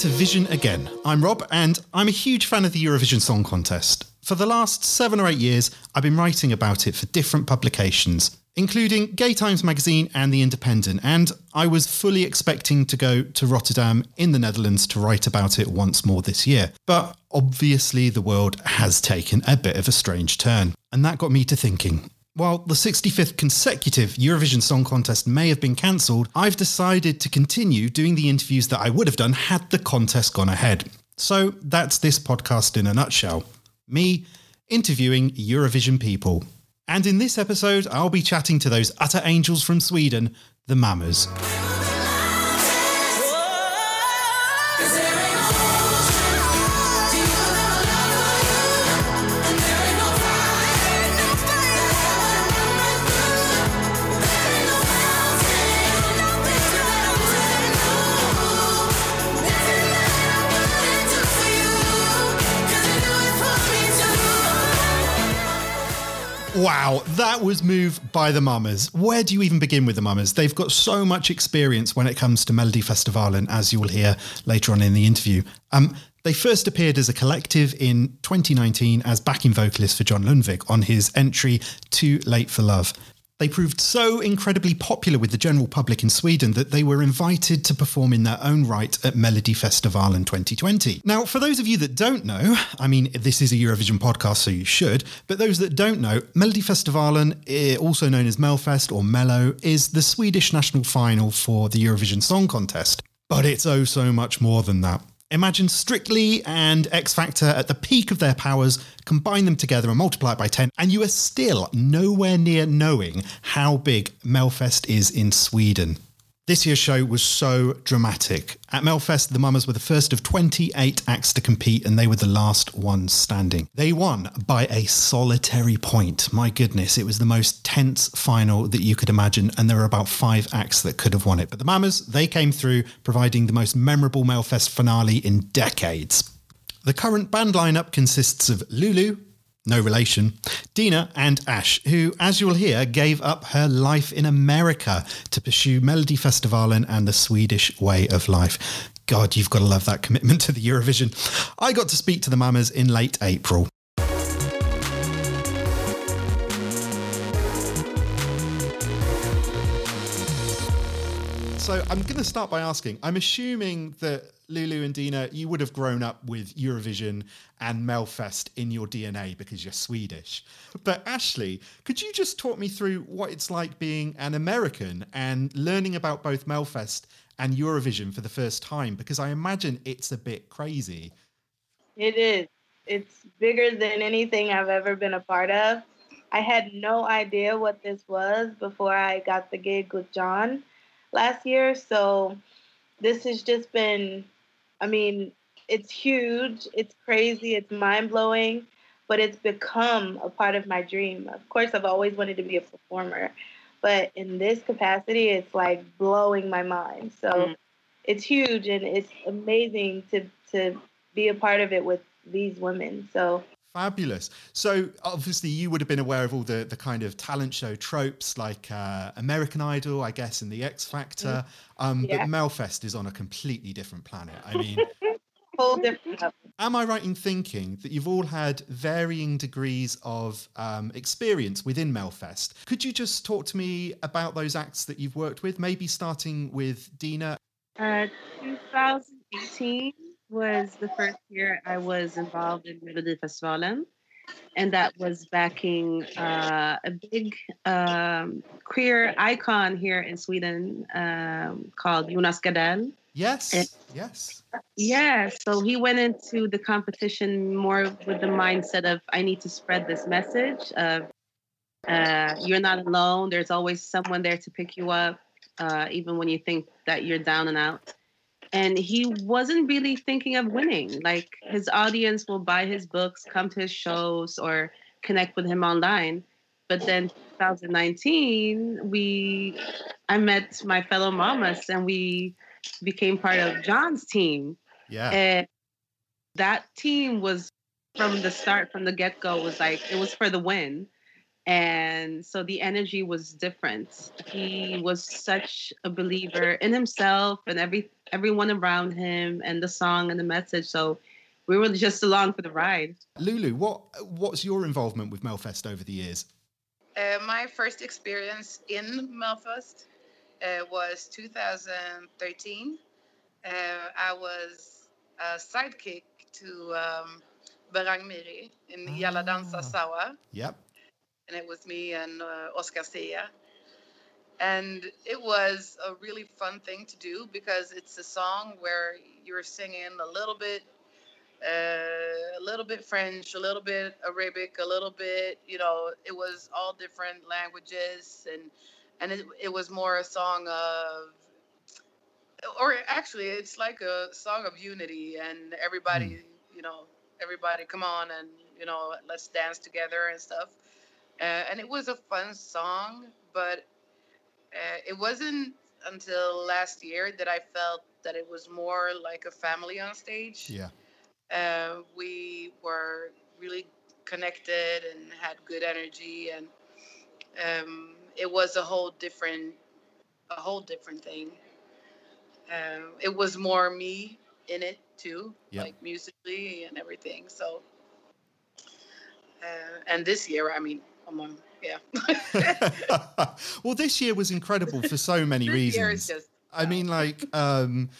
to Vision Again. I'm Rob, and I'm a huge fan of the Eurovision Song Contest. For the last seven or eight years, I've been writing about it for different publications, including Gay Times magazine and The Independent, and I was fully expecting to go to Rotterdam in the Netherlands to write about it once more this year. But obviously, the world has taken a bit of a strange turn, and that got me to thinking while the 65th consecutive Eurovision Song Contest may have been cancelled, I've decided to continue doing the interviews that I would have done had the contest gone ahead. So that's this podcast in a nutshell. Me interviewing Eurovision people. And in this episode, I'll be chatting to those utter angels from Sweden, the Mamas. Wow, that was Move by the Mamas. Where do you even begin with the Mamas? They've got so much experience when it comes to Melodifestivalen, as you will hear later on in the interview. Um, they first appeared as a collective in 2019 as backing vocalists for John Lundvik on his entry Too Late for Love. They proved so incredibly popular with the general public in Sweden that they were invited to perform in their own right at Melodifestivalen 2020. Now, for those of you that don't know, I mean, this is a Eurovision podcast, so you should, but those that don't know, Melodifestivalen, eh, also known as Melfest or Mello, is the Swedish national final for the Eurovision Song Contest. But it's oh so much more than that. Imagine Strictly and X Factor at the peak of their powers, combine them together and multiply it by 10, and you are still nowhere near knowing how big Melfest is in Sweden. This year's show was so dramatic. At Melfest, the Mamas were the first of 28 acts to compete, and they were the last ones standing. They won by a solitary point. My goodness, it was the most tense final that you could imagine, and there were about five acts that could have won it. But the Mamas, they came through, providing the most memorable Melfest finale in decades. The current band lineup consists of Lulu, no relation, Dina and Ash, who, as you'll hear, gave up her life in America to pursue Melodifestivalen and the Swedish way of life. God, you've got to love that commitment to the Eurovision. I got to speak to the Mamas in late April. So I'm going to start by asking I'm assuming that Lulu and Dina, you would have grown up with Eurovision and Melfest in your DNA because you're Swedish. But Ashley, could you just talk me through what it's like being an American and learning about both Melfest and Eurovision for the first time? Because I imagine it's a bit crazy. It is. It's bigger than anything I've ever been a part of. I had no idea what this was before I got the gig with John last year. So this has just been I mean, it's huge, it's crazy, it's mind blowing, but it's become a part of my dream. Of course, I've always wanted to be a performer, but in this capacity, it's like blowing my mind. So mm. it's huge and it's amazing to to be a part of it with these women. So Fabulous. So obviously you would have been aware of all the the kind of talent show tropes like uh, American Idol, I guess, and the X Factor. Mm. Um, yeah. But Melfest is on a completely different planet. I mean, whole different. Am I right in thinking that you've all had varying degrees of um, experience within Melfest? Could you just talk to me about those acts that you've worked with? Maybe starting with Dina. Uh, 2018 was the first year I was involved in Melodifestivalen, and that was backing uh, a big um, queer icon here in Sweden um, called Jonas Gardell. Yes, and, yes. Yeah, so he went into the competition more with the mindset of I need to spread this message of uh, you're not alone. There's always someone there to pick you up, uh, even when you think that you're down and out and he wasn't really thinking of winning. Like his audience will buy his books, come to his shows, or connect with him online. But then 2019, we I met my fellow mamas and we became part of John's team. Yeah. And that team was from the start, from the get-go, was like it was for the win. and so the energy was different he was such a believer in himself and every everyone around him and the song and the message. So we were just along for the ride. Lulu what what's your involvement with melfest over the years? Uh, my first experience in melfest uh, was 2013 uh, i was a sidekick to um, Behrang Miri in Jalla Dansa Ah. Sawa. Yep. And it was me and uh, Oscar Zia. And it was a really fun thing to do because it's a song where you're singing a little bit, uh, a little bit French, a little bit Arabic, a little bit, you know, it was all different languages, and and it, it was more a song of, or actually, it's like a song of unity, and everybody, you know, everybody, come on, and you know, let's dance together and stuff. Uh, and it was a fun song, but uh, it wasn't until last year that I felt that it was more like a family on stage. yeah Uh, we were really connected and had good energy, and um, it was a whole different, a whole different thing. Um, it was more me in it too, Yep. like musically and everything. So, uh, and this year, I mean, on, yeah. well this year was incredible for so many this year is reasons just I mean, like, um,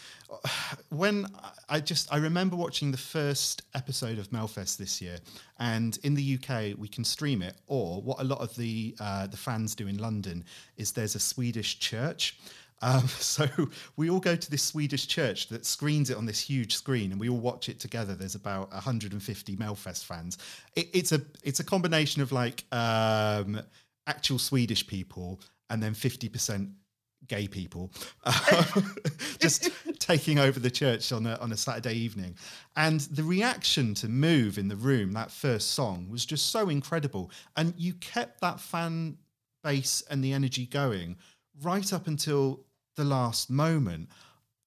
when I just I remember watching the first episode of Melfest this year, and in the UK we can stream it, or what a lot of the uh, the fans do in London is there's a Swedish church. Um, so we all go to this Swedish church that screens it on this huge screen, and we all watch it together. There's about 150 Melfest fans. It, it's a it's a combination of like um, actual Swedish people and then 50 percent gay people um, just taking over the church on a, on a Saturday evening. And the reaction to Move in the room, that first song, was just so incredible. And you kept that fan base and the energy going right up until the last moment.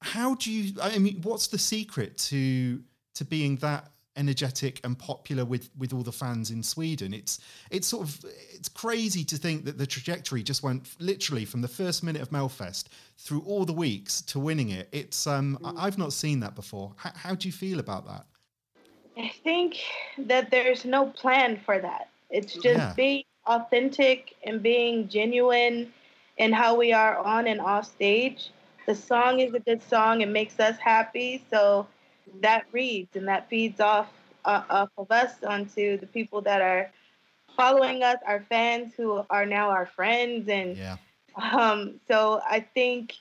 How do you, I mean, what's the secret to to being that energetic and popular with with all the fans in Sweden. It's it's sort of it's crazy to think that the trajectory just went literally from the first minute of Melfest through all the weeks to winning it. It's um I- I've not seen that before. How, how do you feel about that? I think that there's no plan for that. It's just Yeah. being authentic and being genuine in how we are on and off stage. The song is a good song. It makes us happy. So that reads and that feeds off uh, off of us onto the people that are following us, our fans who are now our friends. And Yeah. um, so I think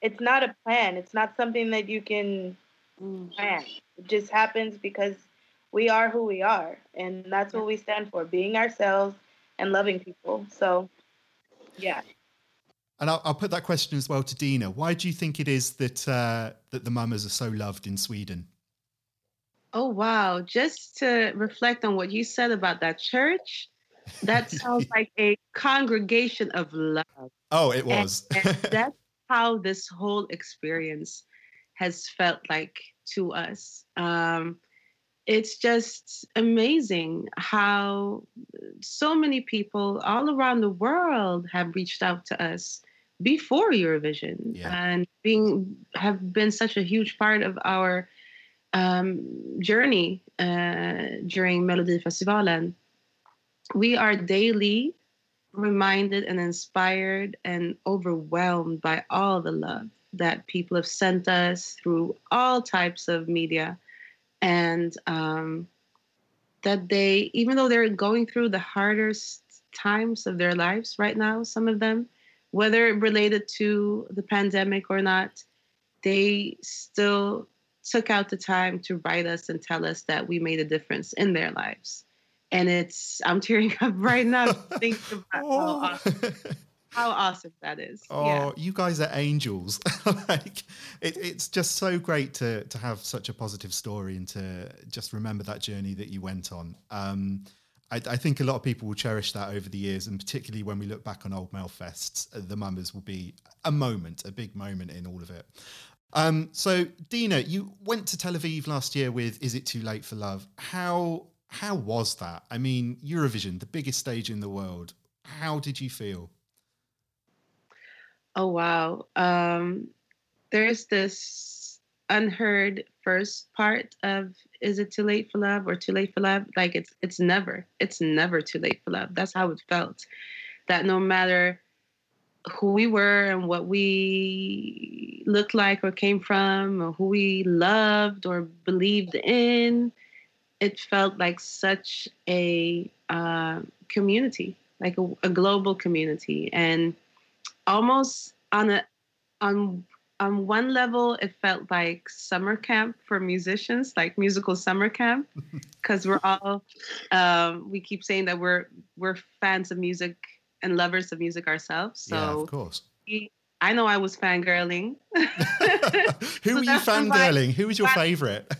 it's not a plan. It's not something that you can Mm. plan. It just happens because we are who we are, and that's what we stand for: being ourselves and loving people. So, yeah, And I'll, I'll put that question as well to Dina. Why do you think it is that uh, that the mamas are so loved in Sweden? Oh wow! Just to reflect on what you said about that church, that sounds like a congregation of love. Oh, it And- was. and that's how this whole experience has felt like to us. Um, it's just amazing how so many people all around the world have reached out to us before Eurovision Yeah. and being have been such a huge part of our um, journey uh, during Melodifestivalen. We are daily reminded and inspired and overwhelmed by all the love that people have sent us through all types of media and um, that they even though they're going through the hardest times of their lives right now some of them whether related to the pandemic or not they still took out the time to write us and tell us that we made a difference in their lives and it's i'm tearing up right now thinking about how, oh, awesome, how awesome that is Oh, yeah you guys are angels! like it, it's just so great to to have such a positive story and to just remember that journey that you went on. Um, I, I think a lot of people will cherish that over the years, and particularly when we look back on old Melfests, uh, the Mamas will be a moment, a big moment in all of it. Um, so, Dina, you went to Tel Aviv last year with "Is It Too Late for Love?" How how was that? I mean, Eurovision, the biggest stage in the world. How did you feel? Oh wow. Um, there's this unheard first part of is it too late for love or too late for love? Like it's it's never. It's never too late for love. That's how it felt. That no matter who we were and what we looked like or came from or who we loved or believed in, it felt like such a uh, community, like a, a global community. And almost on a on on one level it felt like summer camp for musicians like musical summer camp because we're all um, we keep saying that we're we're fans of music and lovers of music ourselves so yeah, of course. we, i know i was fangirling. Who were you fangirling? Who was your favorite?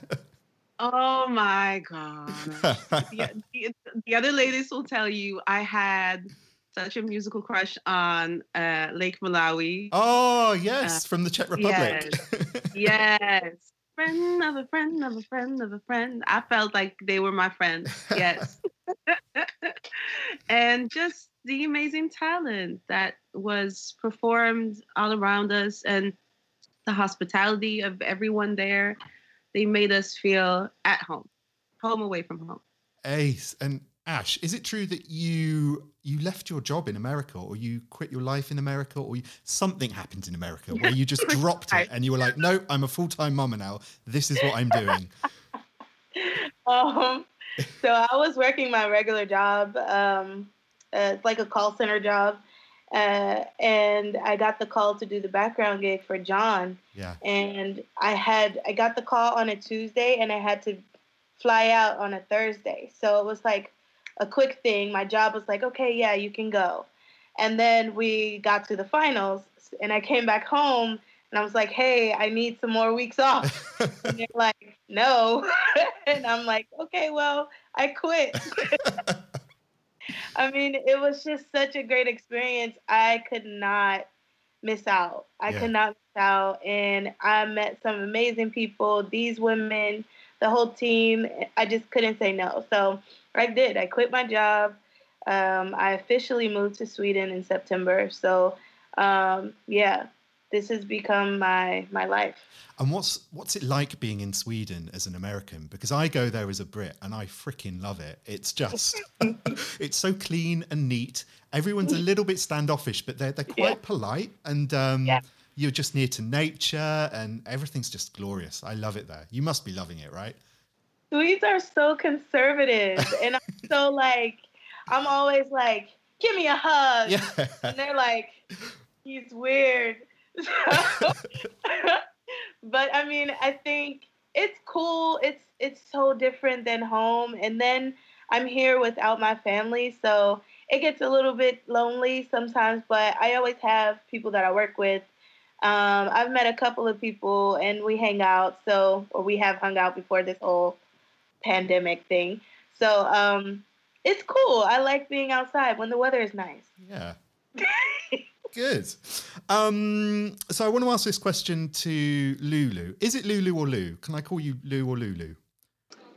Oh my god. The, the, the other ladies will tell you i had such a musical crush on uh, Lake Malawi. Oh yes, uh, from the Czech Republic. Yes, yes. Friend of a friend of a friend of a friend. I felt like they were my friend. Yes. and just the amazing talent that was performed all around us and the hospitality of everyone there. They made us feel at home, home away from home. Ace. And Ash, is it true that you you left your job in America, or you quit your life in America, or you, something happened in America where you just dropped it and you were like, "No, I'm a full time mama now. This is what I'm doing." um, so I was working my regular job. Um, uh, it's like a call center job, uh, and I got the call to do the background gig for John. Yeah. And I had I got the call on a Tuesday, and I had to fly out on a Thursday. So it was like a quick thing. My job was like, okay, yeah, you can go. And then we got to the finals, and I came back home, and I was like, hey, I need some more weeks off. and they're like, no. and I'm like, okay, well, I quit. I mean, it was just such a great experience. I could not miss out. I yeah. could not miss out. And I met some amazing people, these women, the whole team. I just couldn't say no. So I did. I quit my job. Um, I officially moved to Sweden in September. So, um, yeah, this has become my my life. And what's what's it like being in Sweden as an American? Because I go there as a Brit and I freaking love it. It's just it's so clean and neat. Everyone's a little bit standoffish, but they're they're quite yeah. polite and um, yeah. You're just near to nature and everything's just glorious. I love it there. You must be loving it, right? Swedes are so conservative, and I'm so like, I'm always like, give me a hug, yeah. and they're like, he's weird. but I mean, I think it's cool. It's it's so different than home, and then I'm here without my family, so it gets a little bit lonely sometimes. But I always have people that I work with. Um, I've met a couple of people, and we hang out. So, or we have hung out before this whole pandemic thing. So um, it's cool. I like being outside when the weather is nice. Yeah. Good. Um, so I want to ask this question to Lulu. Is it Lulu or Lou? Can I call you Lou or Lulu?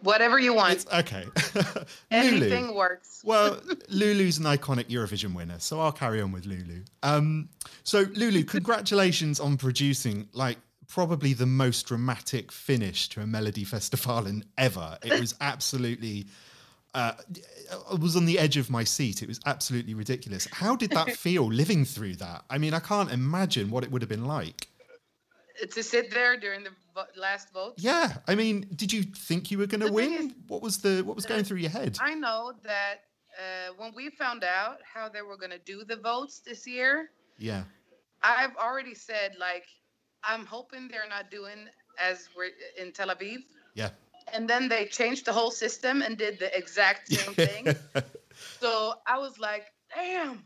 Whatever you want. It's, okay. Anything Lulu. works. well, Lulu's an iconic Eurovision winner, so I'll carry on with Lulu. Um, so, Lulu, congratulations on producing like probably the most dramatic finish to a Melodifestivalen ever. It was absolutely. Uh, I was on the edge of my seat. It was absolutely ridiculous. How did that feel living through that? I mean, I can't imagine what it would have been like. To sit there during the last vote. Yeah, I mean, did you think you were going to win? Is, what was the what was going through your head? I know that uh, when we found out how they were going to do the votes this year. Yeah. I've already said like I'm hoping they're not doing as we're in Tel Aviv. Yeah. And then they changed the whole system and did the exact same thing. so I was like, damn.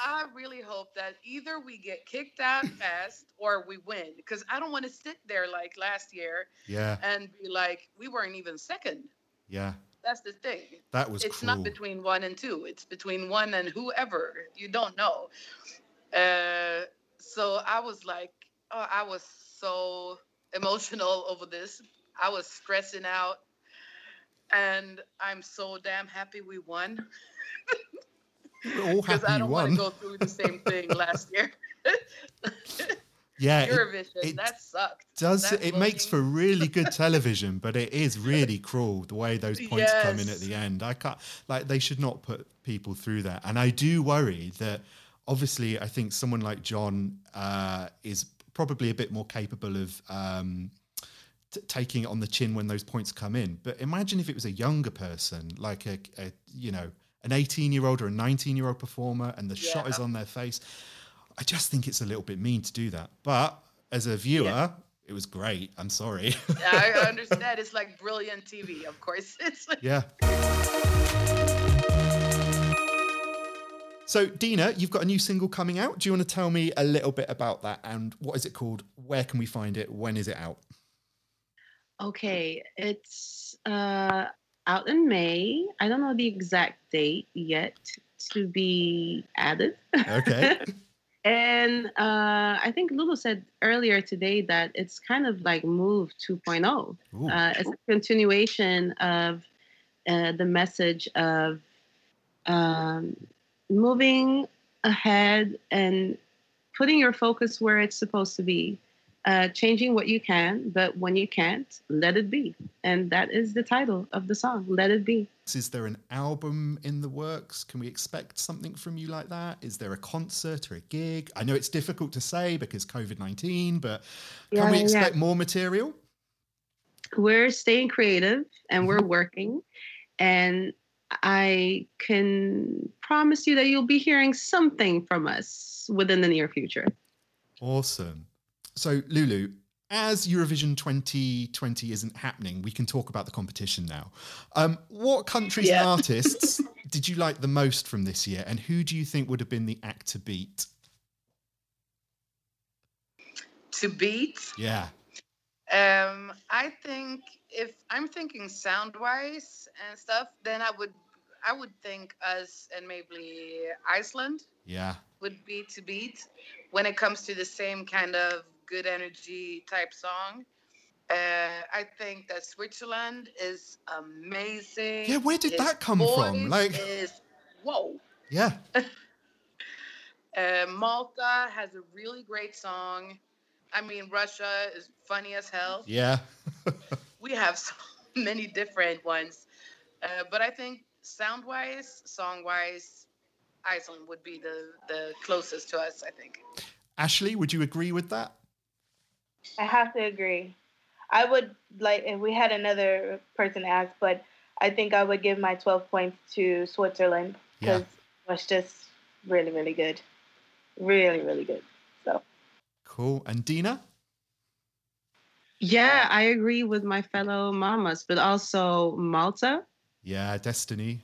I really hope that either we get kicked out fast or we win because I don't want to sit there like last year yeah. and be like, we weren't even second. Yeah. That's the thing. That was It's cruel. not between one and two. It's between one and whoever. You don't know. Uh, so I was like, oh, I was so emotional over this. I was stressing out, and I'm so damn happy we won. We're all because happy I don't want to go through the same thing last year. Yeah, it Eurovision, it that sucked. does. That It makes for really good television, but it is really cruel the way those points come in at the end. I can't like they should not put people through that, and I do worry that. Obviously, I think someone like John uh, is probably a bit more capable of um, t- taking it on the chin when those points come in. But imagine if it was a younger person, like a, a you know an 18 year old or a 19 year old performer, and the shot is on their face. I just think it's a little bit mean to do that. But as a viewer, it was great. I'm sorry. I understand. It's like brilliant TV, of course. It's like, yeah. So, Dina, you've got a new single coming out. Do you want to tell me a little bit about that and what is it called? Where can we find it? When is it out? Okay, it's uh, out in May. I don't know the exact date yet to be added. Okay. And uh, I think Lulu said earlier today that it's kind of like Move 2.0. Ooh. Uh, it's a continuation of uh, the message of um, moving ahead and putting your focus where it's supposed to be, uh, changing what you can, but when you can't, let it be. And that is the title of the song, Let It Be. Is there an album in the works? Can we expect something from you like that? Is there a concert or a gig? I know it's difficult to say because COVID 19, but can Yeah, we yeah. expect more material? we're staying creative and we're working and i can promise you that you'll be hearing something from us within the near future Awesome. So, Lulu, as Eurovision 2020 isn't happening, we can talk about the competition now. Um, what countries and artists did you like the most from this year, and who do you think would have been the act to beat? to beat. Yeah. Um, I think if I'm thinking sound wise and stuff, then I would I would think us and maybe Iceland Yeah. would be to beat when it comes to the same kind of good energy type song. Uh, I think that Switzerland is amazing. Yeah, where did Its that come from? Like- is whoa. Yeah. Uh, Malta has a really great song. I mean, Russia is funny as hell. Yeah. We have so many different ones, uh, but I think sound-wise, song-wise, Iceland would be the the closest to us. I think. Ashley, would you agree with that? I have to agree. I would like if we had another person ask, but I think I would give my 12 points to Switzerland Yeah. because it was just really, really good. Really, really good. So Cool. And Dina? yeah i agree with my fellow mamas but also malta Yeah, Destiny.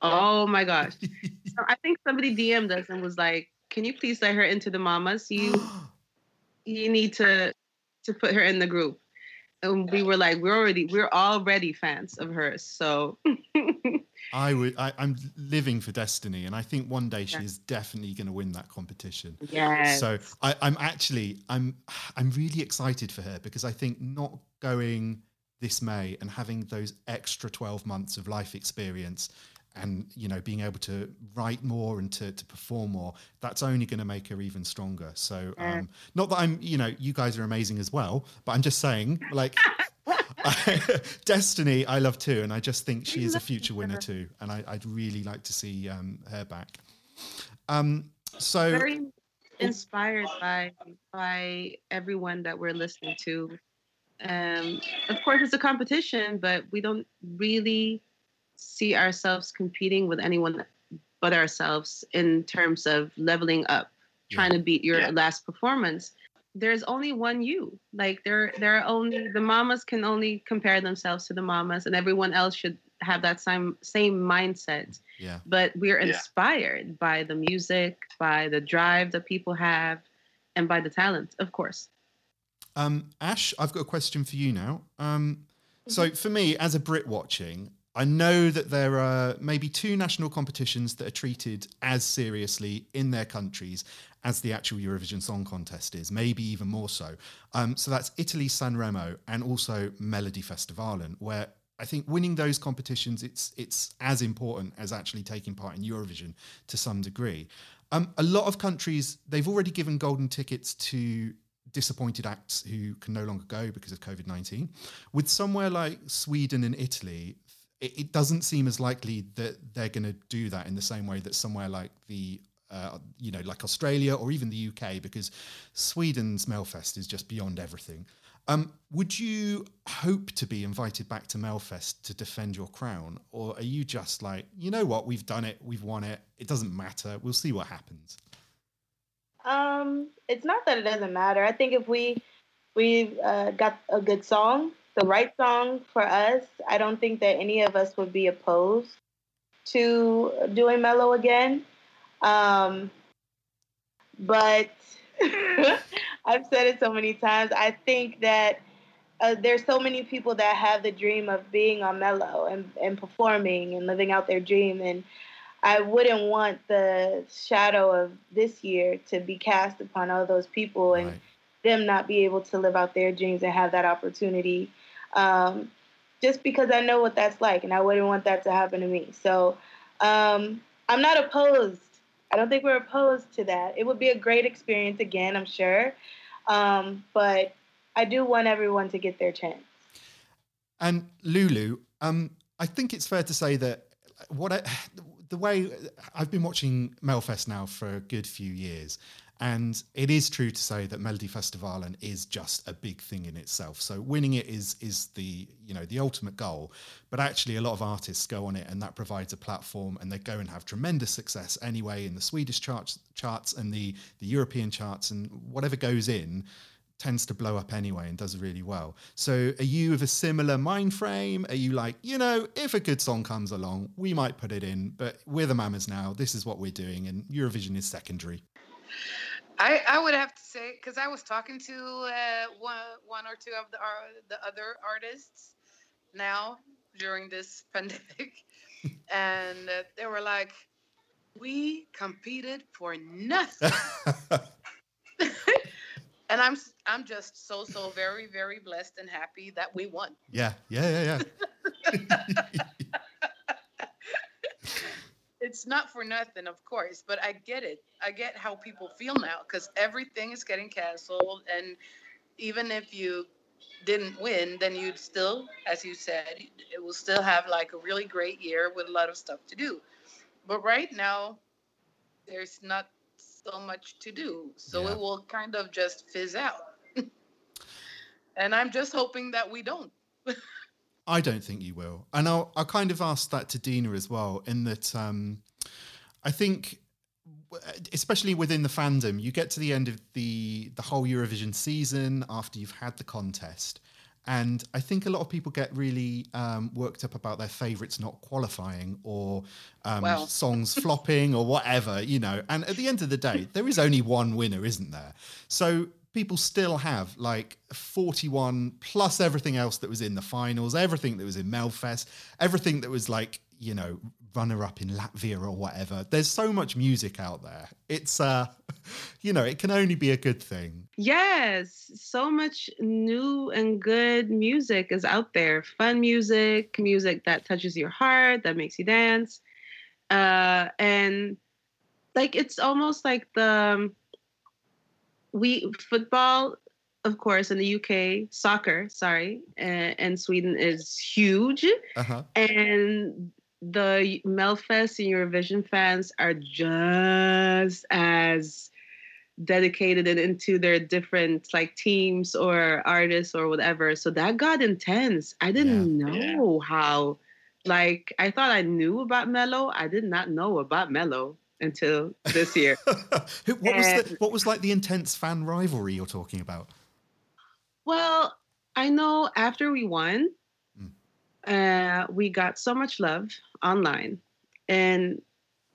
oh my gosh so i think somebody dm'd us and was like can you please let her into the mamas you you need to to put her in the group and we were like we're already we're already fans of hers so I would. I, I'm living for Destiny, and I think one day she Yeah. is definitely going to win that competition. yeah So I, I'm actually I'm I'm really excited for her because I think not going this May and having those extra 12 months of life experience and you know being able to write more and to, to perform more that's only going to make her even stronger. So um not that i'm you know you guys are amazing as well but i'm just saying like destiny i love too and i just think she is a future winner too and I, i'd really like to see um her back. Um so very inspired by by everyone that we're listening to. Um, of course, it's a competition, but we don't really see ourselves competing with anyone but ourselves in terms of leveling up, trying to beat your Yeah. last performance. There's only one you. Like there, there are only the mamas can only compare themselves to the mamas, and everyone else should have that same same mindset yeah but we're Yeah. inspired by the music, by the drive that people have, and by the talent, of course. Um, Ash, I've got a question for you now. Um, so, for me, as a Brit watching, I know that there are maybe two national competitions that are treated as seriously in their countries as the actual Eurovision Song Contest is, maybe even more so. Um, so, that's Italy Sanremo and also Melodifestivalen, where I think winning those competitions it's it's as important as actually taking part in Eurovision to some degree. Um, a lot of countries they've already given golden tickets to disappointed acts who can no longer go because of COVID nineteen. With somewhere like Sweden and Italy, it, it doesn't seem as likely that they're going to do that in the same way that somewhere like the uh, you know, like Australia or even the UK, because Sweden's Melfest is just beyond everything. Um, would you hope to be invited back to Melfest to defend your crown, or are you just like, you know what, we've done it, we've won it, it doesn't matter, we'll see what happens? Um, it's not that it doesn't matter. I think if we we uh, got a good song, the right song for us, I don't think that any of us would be opposed to doing Mello again. Um, but I've said it so many times. I think that uh, there's so many people that have the dream of being on Mello and, and performing and living out their dream. And I wouldn't want the shadow of this year to be cast upon all those people and right. them not be able to live out their dreams and have that opportunity. Um, just because I know what that's like, and I wouldn't want that to happen to me. So um, I'm not opposed I don't think we're opposed to that. It would be a great experience again, I'm sure. Um, but I do want everyone to get their chance. And Lulu, um, I think it's fair to say that what I, the way I've been watching Melfest now for a good few years, and it is true to say that Melodifestivalen is just a big thing in itself. So winning it is is the you know the ultimate goal. But actually, a lot of artists go on it, and that provides a platform, and they go and have tremendous success anyway in the Swedish charts, charts and the the European charts, and whatever goes in tends to blow up anyway and does really well. So are you of a similar mind frame? Are you like, you know, if a good song comes along, we might put it in, but we're the mamas now. This is what we're doing, and Eurovision is secondary. I, I would have to say because I was talking to uh, one one or two of the uh, the other artists now during this pandemic, and uh, they were like, "We competed for nothing," and I'm I'm just so so very very blessed and happy that we won. Yeah, yeah, yeah, yeah. it's not for nothing, of course, but I get it. I get how people feel now because everything is getting canceled, and even if you didn't win, then you'd still, as you said, it will still have like a really great year with a lot of stuff to do. But right now, there's not so much to do, so yeah. it will kind of just fizz out. and I'm just hoping that we don't. I don't think you will. And I'll, I'll kind of ask that to Dina as well, in that um, I think, especially within the fandom, you get to the end of the, the whole Eurovision season after you've had the contest. And I think a lot of people get really um, worked up about their favorites not qualifying or um, well. songs flopping or whatever, you know. And at the end of the day, there is only one winner, isn't there? So people still have like 41 plus everything else that was in the finals, everything that was in Melfest, everything that was like, you know, runner up in Latvia or whatever. There's so much music out there. It's uh you know, it can only be a good thing. Yes, so much new and good music is out there. Fun music, music that touches your heart, that makes you dance. Uh and like it's almost like the um, we football, of course, in the UK, soccer, sorry, and, and Sweden is huge, uh-huh. and the Melfest and Eurovision fans are just as dedicated and into their different like teams or artists or whatever. So that got intense. I didn't yeah. know yeah. how. Like I thought I knew about Mello. I did not know about Mello until this year. what was the, what was like the intense fan rivalry you're talking about? Well, I know after we won, mm. uh, we got so much love online, and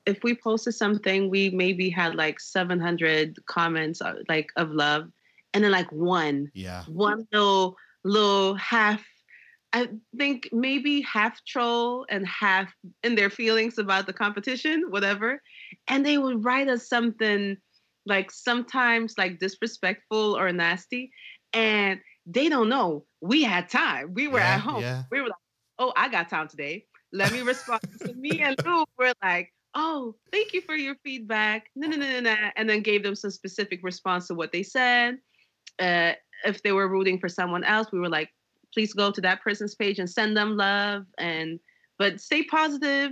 if we posted something, we maybe had like 700 comments uh, like of love, and then like one, yeah, one little little half I think maybe half troll and half in their feelings about the competition, whatever. And they would write us something like sometimes like disrespectful or nasty. And they don't know we had time. We were yeah, at home. Yeah. We were like, oh, I got time today. Let me respond. so me and Lou were like, oh, thank you for your feedback. Nah, nah, nah, nah, and then gave them some specific response to what they said. Uh, if they were rooting for someone else, we were like, please go to that person's page and send them love and but stay positive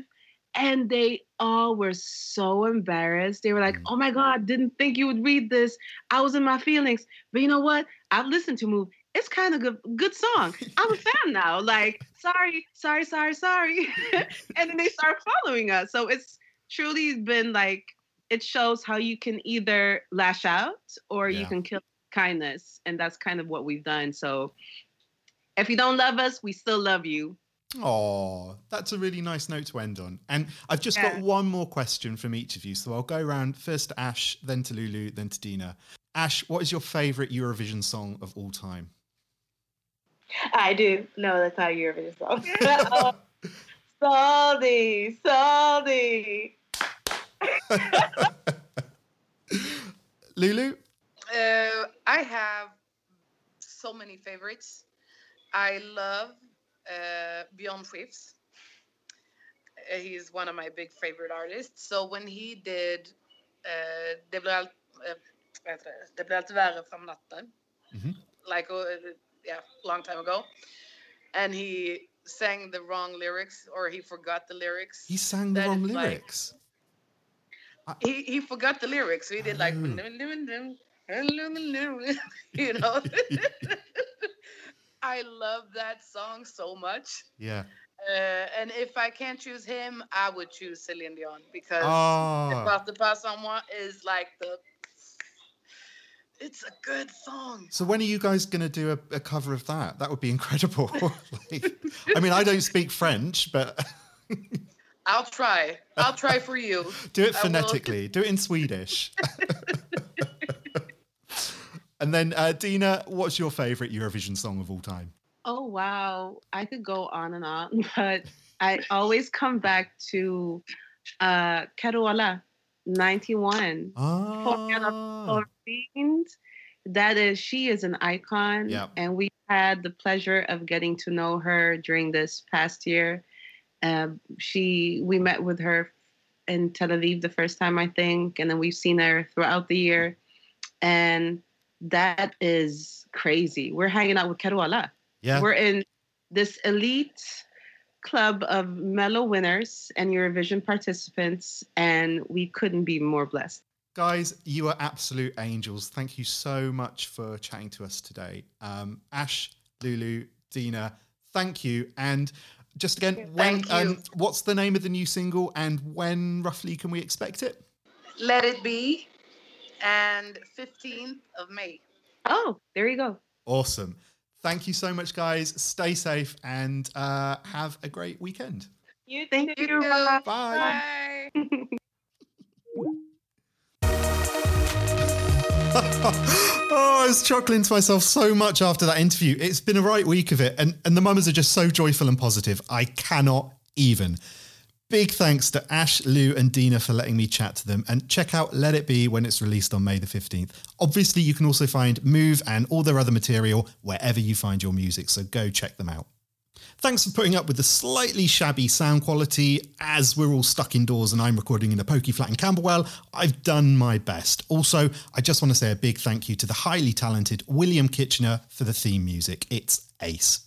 and they all were so embarrassed. They were like, mm. "Oh my god, didn't think you would read this. I was in my feelings." But you know what? I've listened to Move. It's kind of good, good song. I'm a fan now. Like, sorry, sorry, sorry, sorry. and then they start following us. So it's truly been like it shows how you can either lash out or yeah. you can kill kindness, and that's kind of what we've done. So if you don't love us, we still love you. Oh, that's a really nice note to end on. And I've just yeah. got one more question from each of you. So I'll go around first to Ash, then to Lulu, then to Dina. Ash, what is your favourite Eurovision song of all time? I do. No, that's not a Eurovision song. oh, salty, salty. Lulu? Uh, I have so many favorites. I love uh, Bjorn Skifs. Uh, he's one of my big favorite artists. So when he did uh, Det blir allt, uh, det blir allt värre från natten, mm-hmm. like uh, yeah, long time ago, and he sang the wrong lyrics or he forgot the lyrics. He sang the wrong lyrics. Like, I... he he forgot the lyrics. So he did like, oh. you know. I love that song so much. Yeah. Uh, and if I can't choose him, I would choose Celine Dion because oh. Pas de Pas Moi is like the. It's a good song. So when are you guys going to do a, a, cover of that? That would be incredible. like, I mean, I don't speak French, but. I'll try. I'll try for you. do it phonetically. Do it in Swedish. And then, uh, Dina, what's your favorite Eurovision song of all time? Oh, wow. I could go on and on, but I always come back to uh, Carola, 91. Oh. That is, she is an icon. Yep. And we had the pleasure of getting to know her during this past year. Uh, she, we met with her in Tel Aviv the first time, I think, and then we've seen her throughout the year. And that is crazy. We're hanging out with Carola. Yeah. We're in this elite club of Mello winners and Eurovision participants, and we couldn't be more blessed. Guys, you are absolute angels. Thank you so much for chatting to us today. Um, Ash, Lulu, Dina, thank you. And just again, when um, what's the name of the new single and when roughly can we expect it? Let It Be and 15th of May. Oh, there you go. Awesome. Thank you so much, guys. Stay safe and uh, have a great weekend. You thank you. Bye. Bye. oh, I was chuckling to myself so much after that interview. It's been a right week of it, and, and the mamas are just so joyful and positive. I cannot even. Big thanks to Ash, Lou, and Dina for letting me chat to them. And check out Let It Be when it's released on May the 15th. Obviously, you can also find Move and all their other material wherever you find your music, so go check them out. Thanks for putting up with the slightly shabby sound quality. As we're all stuck indoors and I'm recording in a pokey flat in Camberwell, I've done my best. Also, I just want to say a big thank you to the highly talented William Kitchener for the theme music. It's ace.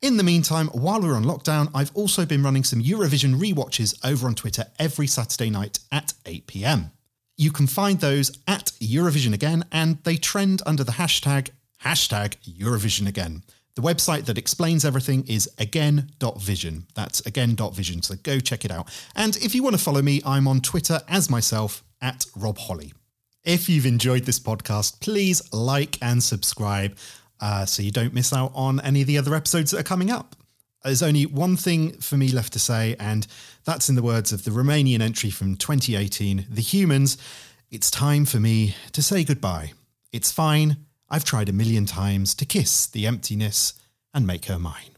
In the meantime, while we're on lockdown, I've also been running some Eurovision rewatches over on Twitter every Saturday night at 8 pm. You can find those at Eurovision Again, and they trend under the hashtag hashtag Eurovision Again. The website that explains everything is again.vision. That's again.vision, so go check it out. And if you want to follow me, I'm on Twitter as myself at Rob Holley. If you've enjoyed this podcast, please like and subscribe uh, so you don't miss out on any of the other episodes that are coming up. There's only one thing for me left to say, and that's in the words of the Romanian entry from 2018, The Humans. It's time for me to say goodbye. It's fine. I've tried a million times to kiss the emptiness and make her mine.